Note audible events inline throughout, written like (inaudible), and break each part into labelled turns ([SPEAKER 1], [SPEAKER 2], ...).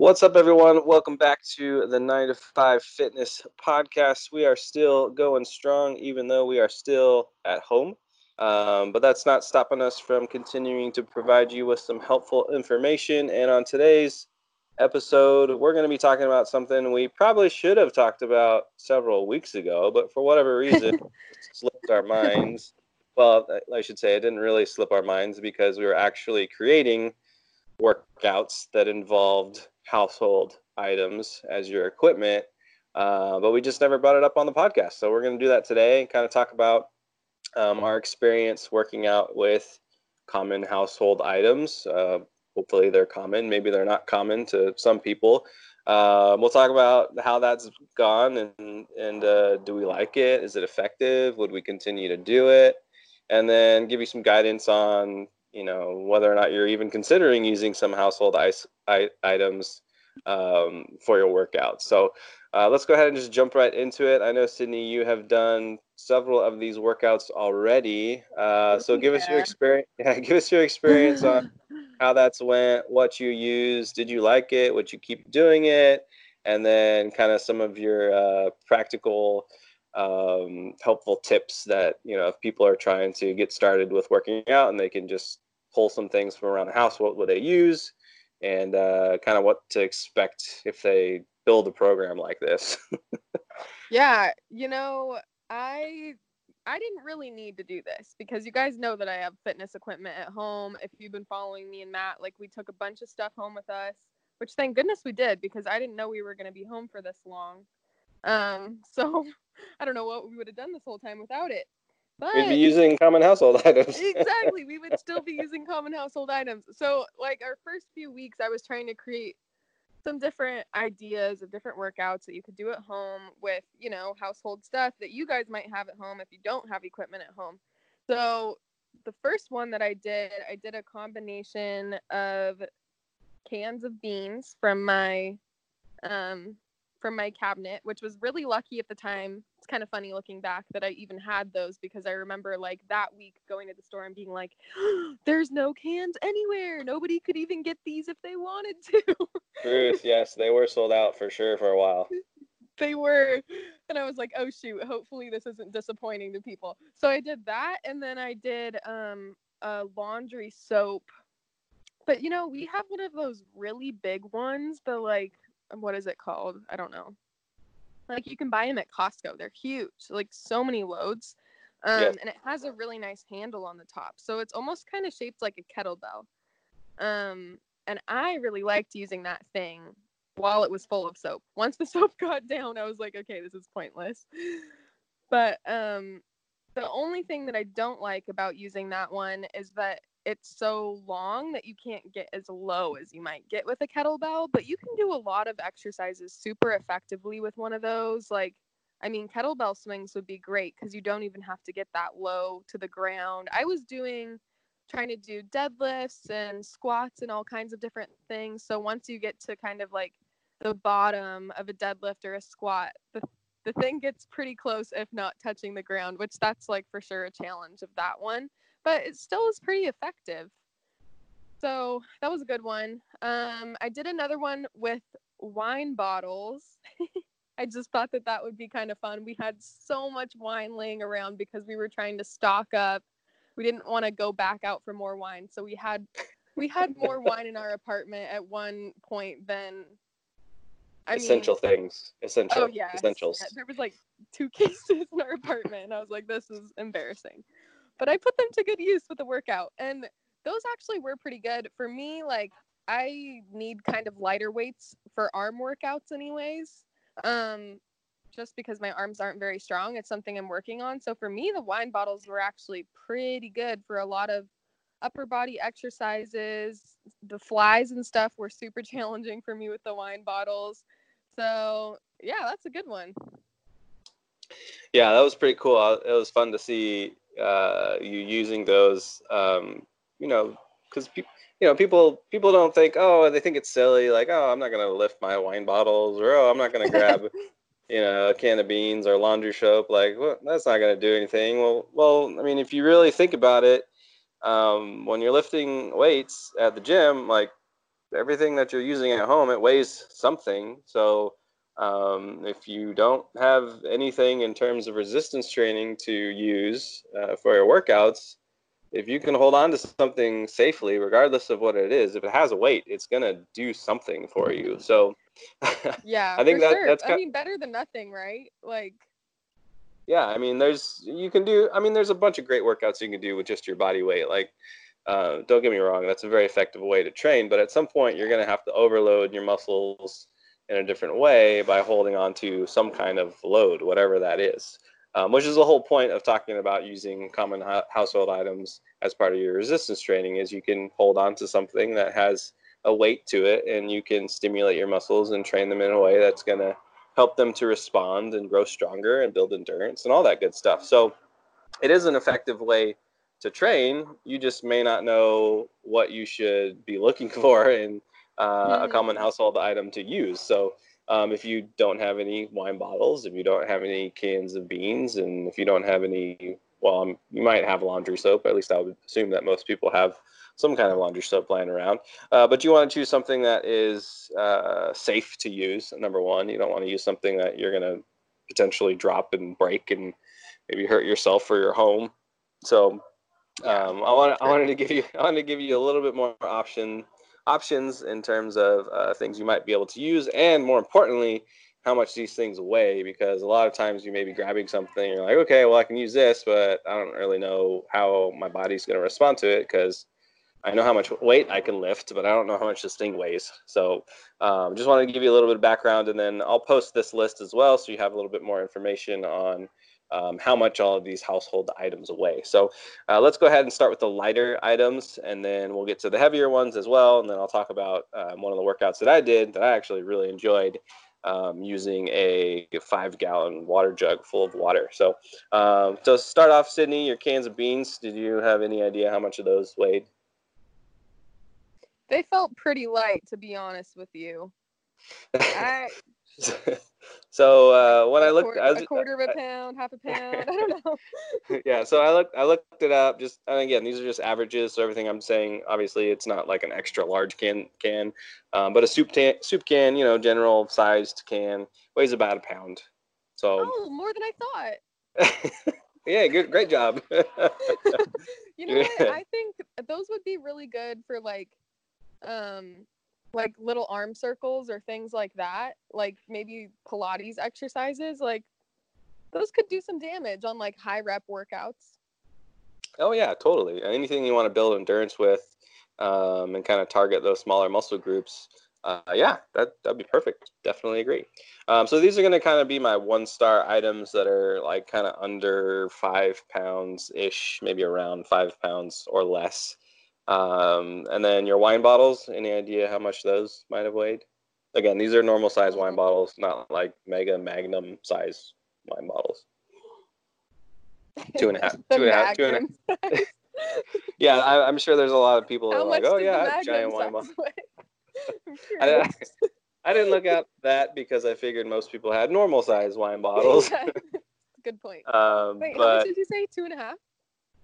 [SPEAKER 1] What's up, everyone? Welcome back to the 9 to 5 Fitness Podcast. We are still going strong, even though we are still at home. Um, but that's not stopping us from continuing to provide you with some helpful information. And on today's episode, we're going to be talking about something we probably should have talked about several weeks ago, but for whatever reason, (laughs) slipped our minds. Well, I should say it didn't really slip our minds because we were actually creating workouts that involved household items as your equipment. Uh, but we just never brought it up on the podcast. So we're going to do that today and kind of talk about um, our experience working out with common household items. Uh, hopefully they're common. Maybe they're not common to some people. Uh, we'll talk about how that's gone and and uh, do we like it? Is it effective? Would we continue to do it? And then give you some guidance on you know whether or not you're even considering using some household ice, I, items um, for your workout. So uh, let's go ahead and just jump right into it. I know Sydney, you have done several of these workouts already. Uh, so give yeah. us your experience. (laughs) Yeah, give us your experience on (laughs) how that's went, what you used, did you like it, would you keep doing it, and then kind of some of your uh, practical um, helpful tips that you know if people are trying to get started with working out and they can just pull some things from around the house what would they use and uh, kind of what to expect if they build a program like this. (laughs)
[SPEAKER 2] Yeah you know i i didn't really need to do this because you guys know that i have fitness equipment at home. If you've been following me and matt like we took a bunch of stuff home with us which thank goodness we did because i didn't know we were going to be home for this long. Um (laughs) so I don't know what we would have done this whole time without it.
[SPEAKER 1] But we'd be using common household (laughs) items.
[SPEAKER 2] exactly. We would still be (laughs) using common household items. So, like our first few weeks, I was trying to create some different ideas of different workouts that you could do at home with, you know, household stuff that you guys might have at home if you don't have equipment at home. So, the first one that I did, I did a combination of cans of beans from my um from my cabinet, which was really lucky at the time. It's kind of funny looking back that I even had those because I remember like that week going to the store and being like, (gasps) "There's no cans anywhere. Nobody could even get these if they wanted to."
[SPEAKER 1] Truth, yes, they were sold out for sure for a while. (laughs)
[SPEAKER 2] they were, and I was like, "Oh shoot! Hopefully this isn't disappointing to people." So I did that, and then I did um a laundry soap. But you know, we have one of those really big ones, the like what is it called? I don't know. Like you can buy them at Costco. They're huge, like so many loads. Um, yeah. and it has a really nice handle on the top. So it's almost kind of shaped like a kettlebell. Um, and I really liked using that thing while it was full of soap. Once the (laughs) soap got down, I was like, okay, this is pointless. But um, the only thing that I don't like about using that one is that it's so long that you can't get as low as you might get with a kettlebell, but you can do a lot of exercises super effectively with one of those. Like, I mean, kettlebell swings would be great because you don't even have to get that low to the ground. I was doing trying to do deadlifts and squats and all kinds of different things. So once you get to kind of like the bottom of a deadlift or a squat, the the thing gets pretty close if not touching the ground, which that's like for sure a challenge of that one but it still is pretty effective. So that was a good one. Um, I did another one with wine bottles. (laughs) I just thought that that would be kind of fun. We had so much wine laying around because we were trying to stock up. We didn't want to go back out for more wine, so we had we had more (laughs) wine in our apartment at one point than
[SPEAKER 1] I essential mean, things. Essential. Oh yeah. Essentials.
[SPEAKER 2] Yeah, there was like two (laughs) cases in our apartment, and I was like, "This is embarrassing." But I put them to good use with the workout. And those actually were pretty good. For me, like I need kind of lighter weights for arm workouts anyways. Um just because my arms aren't very strong. It's something I'm working on. So for me, the wine bottles were actually pretty good for a lot of upper body exercises. The flies and stuff were super (laughs) challenging for me with the wine bottles. So, yeah, that's a good one.
[SPEAKER 1] Yeah, that was pretty cool. It was fun to see uh, you using those, um, you know, because people, you know, people people don't think, oh, they think it's silly, like, oh, I'm not gonna lift my wine bottles, or oh, I'm not gonna grab, (laughs) you know, a can of beans or laundry soap, like, well, that's not gonna do anything. Well, well, I mean, if you really think about it, um, when you're lifting weights at the gym, like everything that you're using at home, it weighs something. So um, if you don't have anything in terms of resistance training to use uh, for your workouts, if you can hold on to something safely, regardless of what it is, if it has a weight, it's gonna do something for you. So (laughs)
[SPEAKER 2] yeah, I think that sure. that's. I mean, better than nothing, right? Like.
[SPEAKER 1] Yeah, I mean, there's you can do. I mean, there's a bunch of great workouts you can do with just your body weight. Like, uh, don't get me wrong, that's a very effective way to train. But at some point, you're gonna have to overload your muscles in a different way by holding on to some kind of load, whatever that is. Um, which is the whole point of talking about using common household items as part of your resistance training is you can hold on to something that has a weight to it and you can stimulate your muscles and train them in a way that's going to help them to respond and grow stronger and build endurance and all that good stuff so it is an effective way to train you just may not know what you should be looking (laughs) for in uh, a common household item to use. So um, if you don't have any wine bottles, if you don't have any cans of beans, and if you don't have any, well, um, you might have laundry soap. At least I would assume that most people have some kind of laundry soap lying around. Uh, but you want to choose something that is uh, safe to use. Number one, you don't want to use something that you're going to potentially drop and break and maybe hurt yourself or your home. So um, I, want, I wanted to give you I wanted to give you a little bit more option options in terms of uh, things you might be able to use, and more importantly, how much these things weigh. Because a lot of times you may be grabbing something, you're like, okay, well, I can use this, but I don't really know how my body's going to respond to it because I know how much weight I can lift, but I don't know how much this thing weighs. So, um, just wanted to give you a little bit of background, and then I'll post this list as well, so you have a little bit more information on um, how much all of these household items weigh. So uh, let's go ahead and start with the lighter items, and then we'll get to the heavier ones as well. And then I'll talk about um, one of the workouts that I did that I actually really enjoyed um, using a five gallon water jug full of water. So um, to start off, Sydney, your cans of beans, did you have any idea how much of those weighed?
[SPEAKER 2] They felt pretty light, to be honest with you. I (laughs)
[SPEAKER 1] so uh, when
[SPEAKER 2] a
[SPEAKER 1] I looked,
[SPEAKER 2] quarter,
[SPEAKER 1] I was,
[SPEAKER 2] a quarter of a pound, half a (laughs) pound. I don't know. (laughs)
[SPEAKER 1] yeah, so I looked, I looked it up. Just and again, these are just averages. So everything I'm saying, obviously, it's not like an extra large can can, um, but a soup can, soup can, you know, general sized can weighs about a pound. So
[SPEAKER 2] oh, more than I
[SPEAKER 1] thought. (laughs) yeah, good, great job.
[SPEAKER 2] you know what? I think those would be really good for like um like little arm circles or things like that, like maybe Pilates exercises, like those could do some damage on like high rep workouts.
[SPEAKER 1] Oh yeah, totally. Anything you want to build endurance with, um, and kind of target those smaller muscle groups. Uh, yeah, that that'd be perfect. Definitely agree. Um, so these are going to kind of be my one star items that are like kind of under five pounds ish, maybe around five pounds or less. Um, and then your wine bottles, any idea how much those might have weighed? Again, these are normal size wine bottles, not like mega magnum size wine bottles. (laughs) Two and a half. two and a half. Two and a half. yeah, I, am sure there's a lot of people that are like, oh yeah, giant wine bottle. (laughs) I, (laughs) I, didn't look at that because I figured most people had normal size wine bottles.
[SPEAKER 2] Good point.
[SPEAKER 1] Um,
[SPEAKER 2] Wait,
[SPEAKER 1] but,
[SPEAKER 2] how much did you say? Two and a half?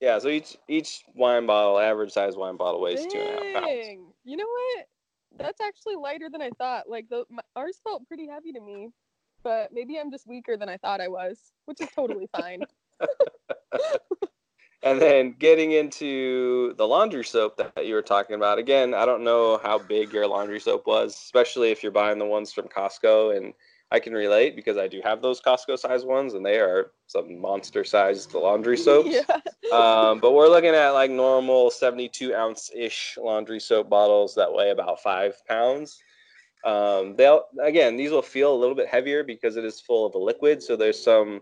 [SPEAKER 1] Yeah, so each each wine bottle, average size wine bottle, weighs Dang. two and a half pounds.
[SPEAKER 2] You know what? That's actually lighter than I thought. Like the my, ours felt pretty heavy to me, but maybe I'm just weaker than I thought I was, which is totally (laughs) fine. (laughs)
[SPEAKER 1] and then getting into the laundry soap that you were talking about. Again, I don't know how big your laundry soap was, especially if you're buying the ones from Costco and I can relate because I do have those Costco size ones, and they are some monster sized laundry soaps. (laughs) Yeah. um, but we're looking at like normal 72 ounce ish laundry soap bottles that weigh about five pounds. Um, they'll again, these will feel a little bit heavier because it is full of a liquid, so there's some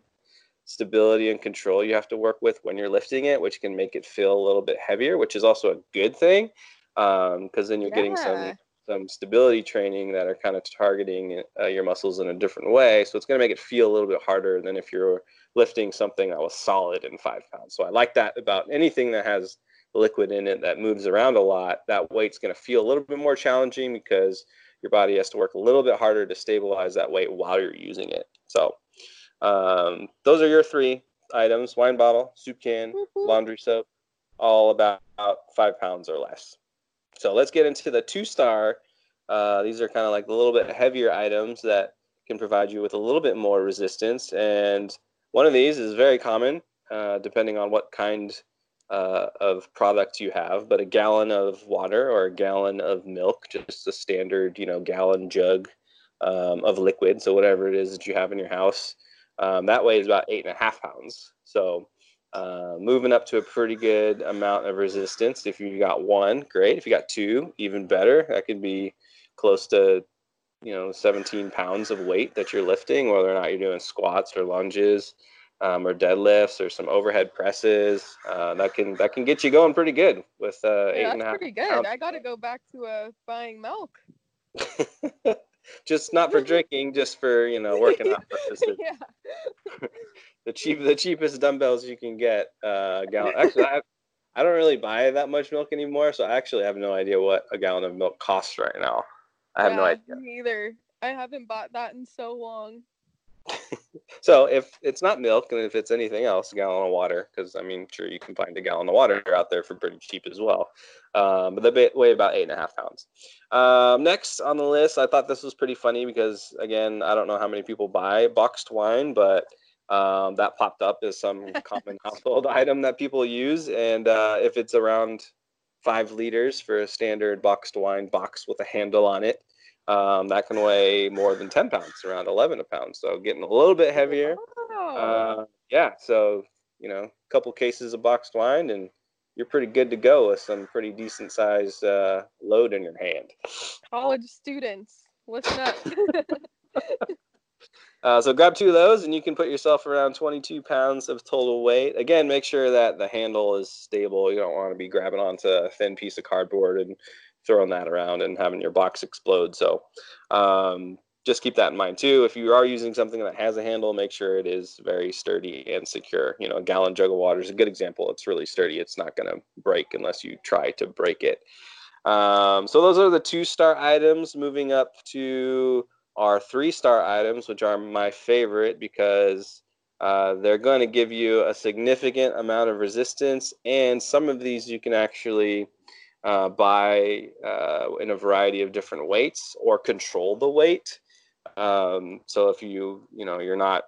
[SPEAKER 1] stability and control you have to work with when you're lifting it, which can make it feel a little bit heavier, which is also a good thing because um, then you're yeah. getting some some stability training that are kind of targeting uh, your muscles in a different way. So it's going to make it feel a little bit harder than if you're lifting something that was solid in five pounds. So I like that about anything that has liquid in it that moves around a lot. That weight's going to feel a little bit more challenging because your body has to work a little bit harder to stabilize that weight while you're using it. So um, those are your three items: wine bottle, soup can, laundry soap, all about five pounds or less. So let's get into the two star Uh, these are kind of like a little bit heavier items that can provide you with a little bit more resistance. And one of these is very common, uh, depending on what kind uh, of product you have. But a gallon of water or a gallon of milk, just a standard, you know, gallon jug um, of liquid. So whatever it is that you have in your house, um, that weighs about eight and a half pounds. So uh, moving up to a pretty good amount of resistance. If you got one, great. If you got two, even better. That could be close to you know 17 pounds of weight that you're lifting, whether or not you're doing squats or lunges. Um, or deadlifts or some overhead presses. Uh, that can that can get you going pretty good with uh,
[SPEAKER 2] yeah, that's pretty good. Pounds. I got to go back to uh, buying milk. (laughs)
[SPEAKER 1] just not for (laughs) drinking, just for you know working (laughs) out purposes. yeah. The cheap the cheapest dumbbells you can get. Uh, gallon. Actually, I, I don't really buy that much milk anymore, so I actually have no idea what a gallon of milk costs right now. I have
[SPEAKER 2] yeah,
[SPEAKER 1] no idea.
[SPEAKER 2] Me either. I haven't bought that in so long. (laughs)
[SPEAKER 1] so if it's not milk and if it's anything else, a gallon of water, because I mean, sure you can find a gallon of water out there for pretty cheap as well. Um, but they weigh about eight and a half pounds. Um, next on the list, I thought this was pretty funny because again, I don't know how many people buy boxed wine, but um, that popped up as some (laughs) common household item that people use. And uh, if it's around five liters for a standard boxed wine box with a handle on it, um, that can weigh more than 10 pounds, around 11 a pound. So getting a little bit heavier. Uh, yeah. So, you know, a couple cases of boxed wine and you're pretty good to go with some pretty decent sized uh, load in your hand.
[SPEAKER 2] College students, listen up. (laughs)
[SPEAKER 1] Uh, so grab two of those and you can put yourself around 22 pounds of total weight. Again, make sure that the handle is stable. You don't want to be grabbing onto a thin piece of cardboard and throwing that around and having your box explode. So um, just keep that in mind too. If you are using something that has a handle, make sure it is very sturdy and secure. You know, a gallon jug of water is a good example. It's really sturdy. It's not going to break unless you try to break it. Um, so those are the two star items. Moving up to are three star items, which are my favorite because uh, they're going to give you a significant amount of resistance, and some of these you can actually uh, buy uh, in a variety of different weights or control the weight. Um, so if you you know you're not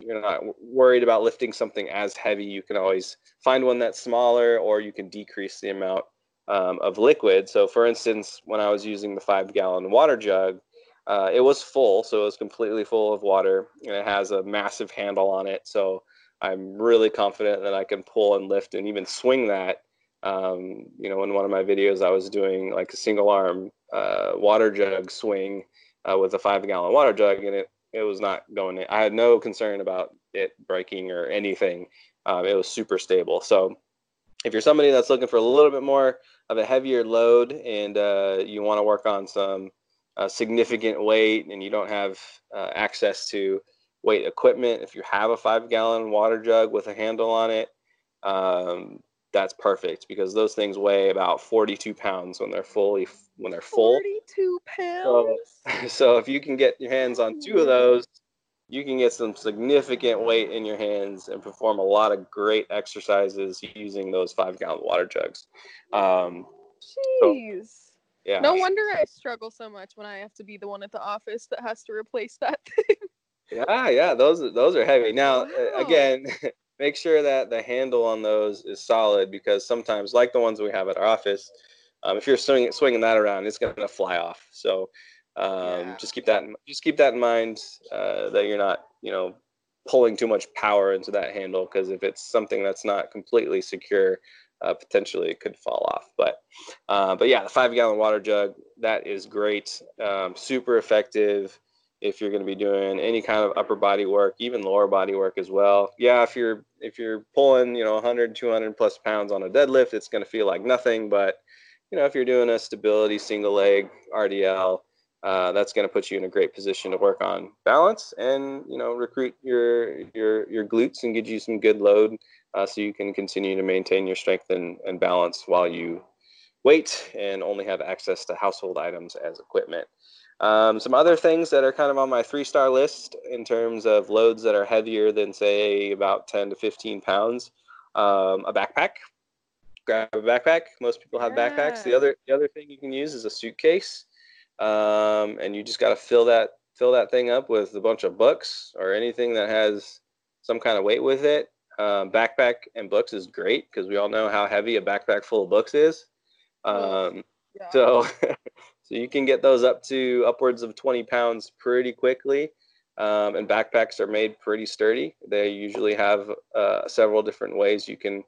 [SPEAKER 1] you're not worried about lifting something as heavy, you can always find one that's smaller, or you can decrease the amount um, of liquid. So for instance, when I was using the five gallon water jug uh, it was full, so it was completely full of water, and it has a massive handle on it. So I'm really confident that I can pull and lift and even swing that. Um, you know, in one of my videos, I was doing like a single arm uh, water jug swing uh, with a five gallon water jug, and it it was not going. In. I had no concern about it breaking or anything. Um, it was super stable. So if you're somebody that's looking for a little bit more of a heavier load and uh, you want to work on some a significant weight and you don't have uh, access to weight equipment, if you have a five gallon water jug with a handle on it, um, that's perfect because those things weigh about 42 pounds when they're fully when they're full.
[SPEAKER 2] 42 pounds.
[SPEAKER 1] So, (laughs) so if you can get your hands on two of those, you can get some significant weight in your hands and perform a lot of great exercises using those five gallon water jugs. Um,
[SPEAKER 2] Jeez. So, yeah. No wonder I struggle so much when I have to be the one at the office that has to replace that (laughs) thing.
[SPEAKER 1] Yeah, yeah, those those are heavy. Now, wow. again, (laughs) make sure that the handle on those is solid because sometimes, like the ones we have at our office, um, if you're swinging swinging that around, it's going to fly off. So um, yeah. just keep that in, just keep that in mind uh, that you're not you know pulling too much power into that handle because if it's something that's not completely secure, uh, potentially it could fall off. But uh, but yeah, the five gallon water jug that is great, um, super effective if you're going to be doing any kind of upper body work, even lower body work as well. Yeah, if you're if you're pulling you know 100 200 plus pounds on a deadlift, it's going to feel like nothing. But you know if you're doing a stability single leg RDL. Uh, that's going to put you in a great position to work on balance and you know recruit your your your glutes and get you some good load uh, so you can continue to maintain your strength and, and balance while you wait and only have access to household items as equipment. Um, some other things that are kind of on my three star list in terms of loads that are heavier than, say, about 10 to 15 pounds. Um, a backpack. Grab a backpack. Most people have yeah. backpacks. The other, the other thing you can use is a suitcase. um, and you just got to fill that fill that thing up with a bunch of books or anything that has some kind of weight with it. Um, backpack and books is great because we all know how heavy a backpack full of books is. Um, yeah. So, (laughs) so you can get those up to upwards of 20 pounds pretty quickly. Um, and backpacks are made pretty sturdy. They usually have uh, several different ways you can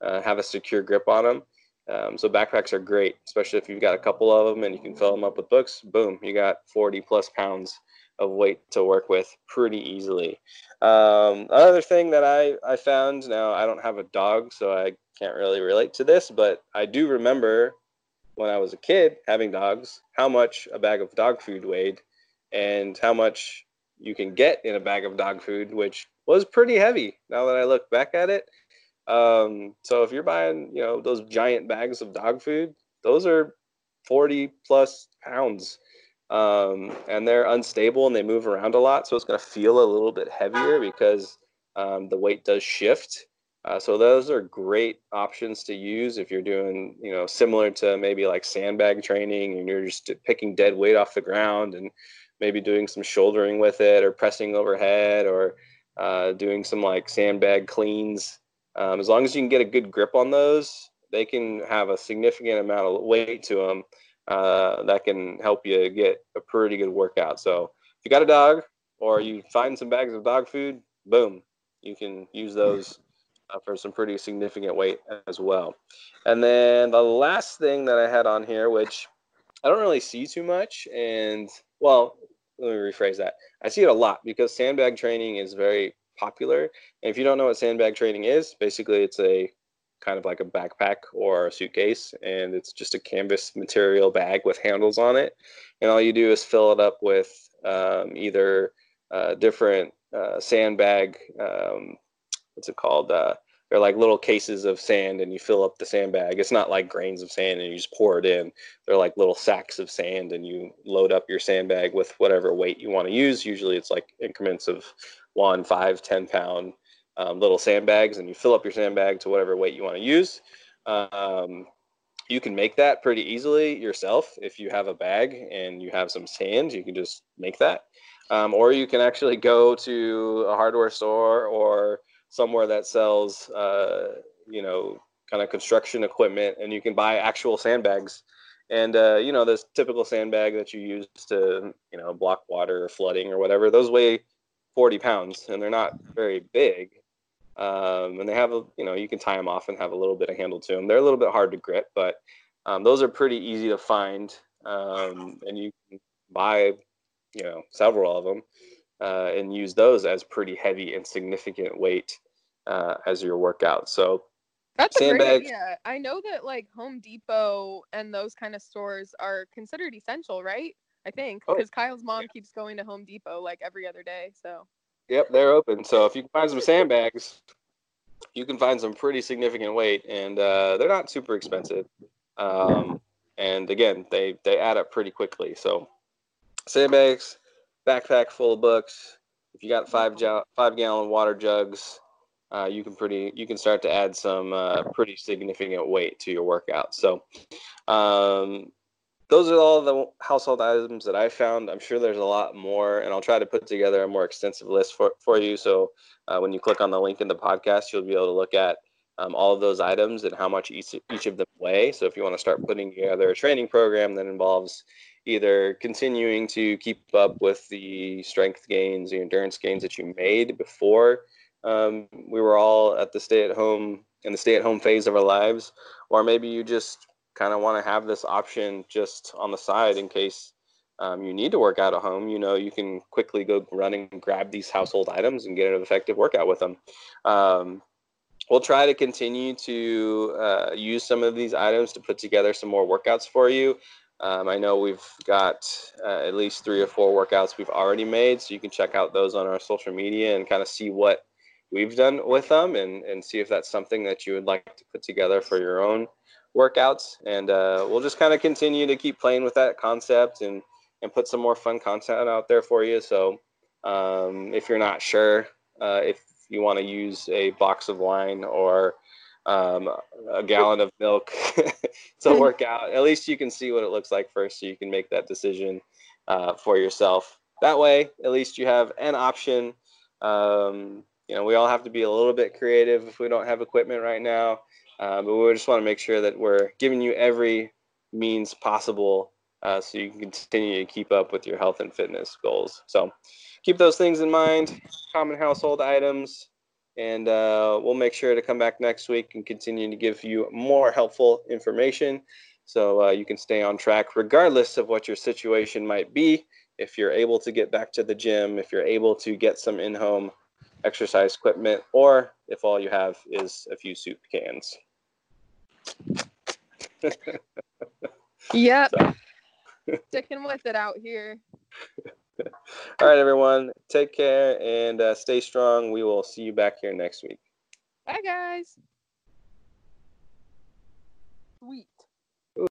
[SPEAKER 1] uh, have a secure grip on them. Um, so backpacks are great, especially if you've got a couple of them and you can fill them up with books. Boom, you got 40 plus pounds of weight to work with pretty easily. Um, another thing that I, I found now, I don't have a dog, so I can't really relate to this, but I do remember when I was a kid having dogs, how much a bag of dog food weighed and how much you can get in a bag of dog food, which was pretty heavy now that I look back at it. Um, so if you're buying, you know, those giant bags of dog food, those are 40 plus pounds. Um, and they're unstable and they move around a lot. So it's going to feel a little bit heavier because um, the weight does shift. Uh, so those are great options to use if you're doing, you know, similar to maybe like sandbag training and you're just picking dead weight off the ground and maybe doing some shouldering with it or pressing overhead or uh, doing some like sandbag cleans. Um, as long as you can get a good grip on those, they can have a significant amount of weight to them uh, that can help you get a pretty good workout. So if you got a dog or you find some bags of dog food, boom, you can use those uh, for some pretty significant weight as well. And then the last thing that I had on here, which I don't really see too much, and well, let me rephrase that. I see it a lot because sandbag training is very popular. And if you don't know what sandbag training is, basically it's a kind of like a backpack or a suitcase, and it's just a canvas material bag with handles on it. And all you do is fill it up with um, either uh, different uh, sandbag, um, what's it called? Uh, they're like little cases of sand and you fill up the sandbag. It's not like grains of sand and you just pour it in. They're like little sacks of sand and you load up your sandbag with whatever weight you want to use. Usually it's like increments of one, five, ten pound um, little sandbags and you fill up your sandbag to whatever weight you want to use. Um, you can make that pretty easily yourself if you have a bag and you have some sand. You can just make that. Um, or you can actually go to a hardware store or somewhere that sells, uh, you know, kind of construction equipment, and you can buy actual sandbags. And uh, you know, this typical sandbag that you use to, you know, block water or flooding or whatever, those weigh 40 pounds, and they're not very big. Um, and they have a, you know, you can tie them off and have a little bit of handle to them. They're a little bit hard to grip, but um, those are pretty easy to find, um, and you can buy, you know, several of them uh, and use those as pretty heavy and significant weight uh, as your workout. So
[SPEAKER 2] that's a great idea. I know that like Home Depot and those kind of stores are considered essential, right? I think because oh, Kyle's mom yeah. keeps going to Home Depot like every other day. So.
[SPEAKER 1] Yep, they're open. So if you can find some sandbags, you can find some pretty significant weight, and uh, they're not super expensive. Um, and again, they they add up pretty quickly. So sandbags, backpack full of books. If you got five five gallon water jugs, uh, you can pretty you can start to add some uh, pretty significant weight to your workout. So um, those are all the household items that I found. I'm sure there's a lot more, and I'll try to put together a more extensive list for, for you. So uh, when you click on the link in the podcast, you'll be able to look at um, all of those items and how much each, each of them weigh. So if you want to start putting together a training program that involves either continuing to keep up with the strength gains, the endurance gains that you made before um, we were all at the stay at home in the stay at home phase of our lives, or maybe you just kind of want to have this option just on the side in case um, you need to work out at home. You know, you can quickly go running and grab these household items and get an effective workout with them. Um, we'll try to continue to uh, use some of these items to put together some more workouts for you. Um, I know we've got uh, at least three or four workouts we've already made, so you can check out those on our social media and kind of see what we've done with them and, and see if that's something that you would like to put together for your own workouts. And uh, we'll just kind of continue to keep playing with that concept and, and put some more fun content out there for you. So um, if you're not sure uh, if you want to use a box of wine or um, a gallon of milk (laughs) to work out. At least you can see what it looks like first, so you can make that decision uh, for yourself. That way, at least you have an option. Um, you know, we all have to be a little bit creative if we don't have equipment right now, uh, but we just want to make sure that we're giving you every means possible uh, so you can continue to keep up with your health and fitness goals. So keep those things in mind, common household items, and uh, we'll make sure to come back next week and continue to give you more helpful information so uh, you can stay on track regardless of what your situation might be. If you're able to get back to the gym, if you're able to get some in home exercise equipment, or if all you have is a few soup cans.
[SPEAKER 2] yep. (laughs) Sticking with it out here.
[SPEAKER 1] all right, everyone. Take care and uh, stay strong. We will see you back here next week.
[SPEAKER 2] Bye, guys. Sweet.